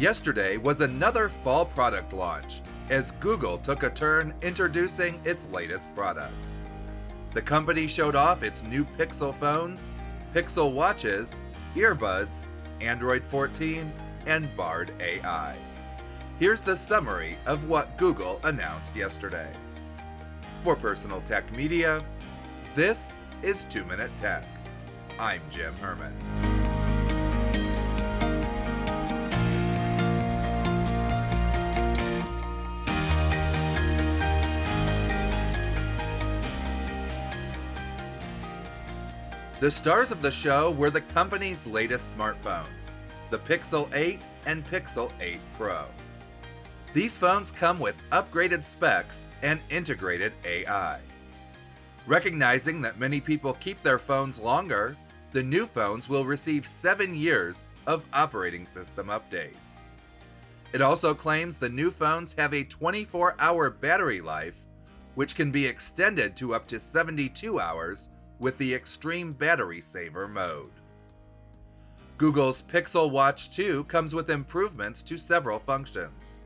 Yesterday was another fall product launch as Google took a turn introducing its latest products. The company showed off its new Pixel phones, Pixel watches, earbuds, Android 14, and Bard AI. Here's the summary of what Google announced yesterday. For Personal Tech Media, this is 2 Minute Tech. I'm Jim Herman. The stars of the show were the company's latest smartphones, the Pixel 8 and Pixel 8 Pro. These phones come with upgraded specs and integrated AI. Recognizing that many people keep their phones longer, the new phones will receive 7 years of operating system updates. It also claims the new phones have a 24 hour battery life, which can be extended to up to 72 hours with the Extreme Battery Saver mode. Google's Pixel Watch 2 comes with improvements to several functions.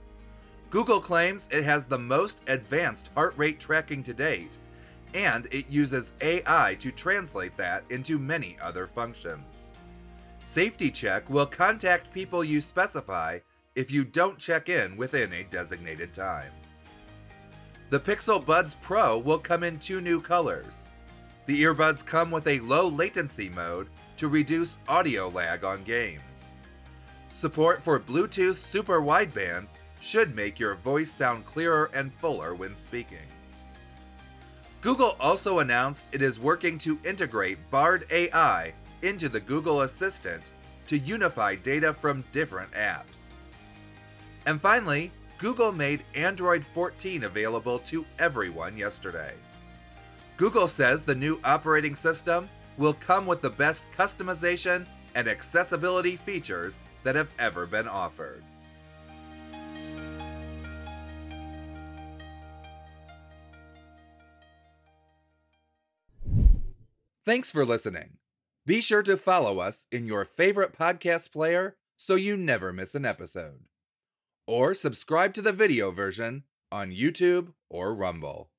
Google claims it has the most advanced heart rate tracking to date, and it uses AI to translate that into many other functions. Safety Check will contact people you specify if you don't check in within a designated time. The Pixel Buds Pro will come in two new colors the earbuds come with a low latency mode to reduce audio lag on games. Support for Bluetooth Super Wideband should make your voice sound clearer and fuller when speaking. Google also announced it is working to integrate Bard AI into the Google Assistant to unify data from different apps. And finally, Google made Android 14 available to everyone yesterday. Google says the new operating system will come with the best customization and accessibility features that have ever been offered. Thanks for listening. Be sure to follow us in your favorite podcast player so you never miss an episode. Or subscribe to the video version on YouTube or Rumble.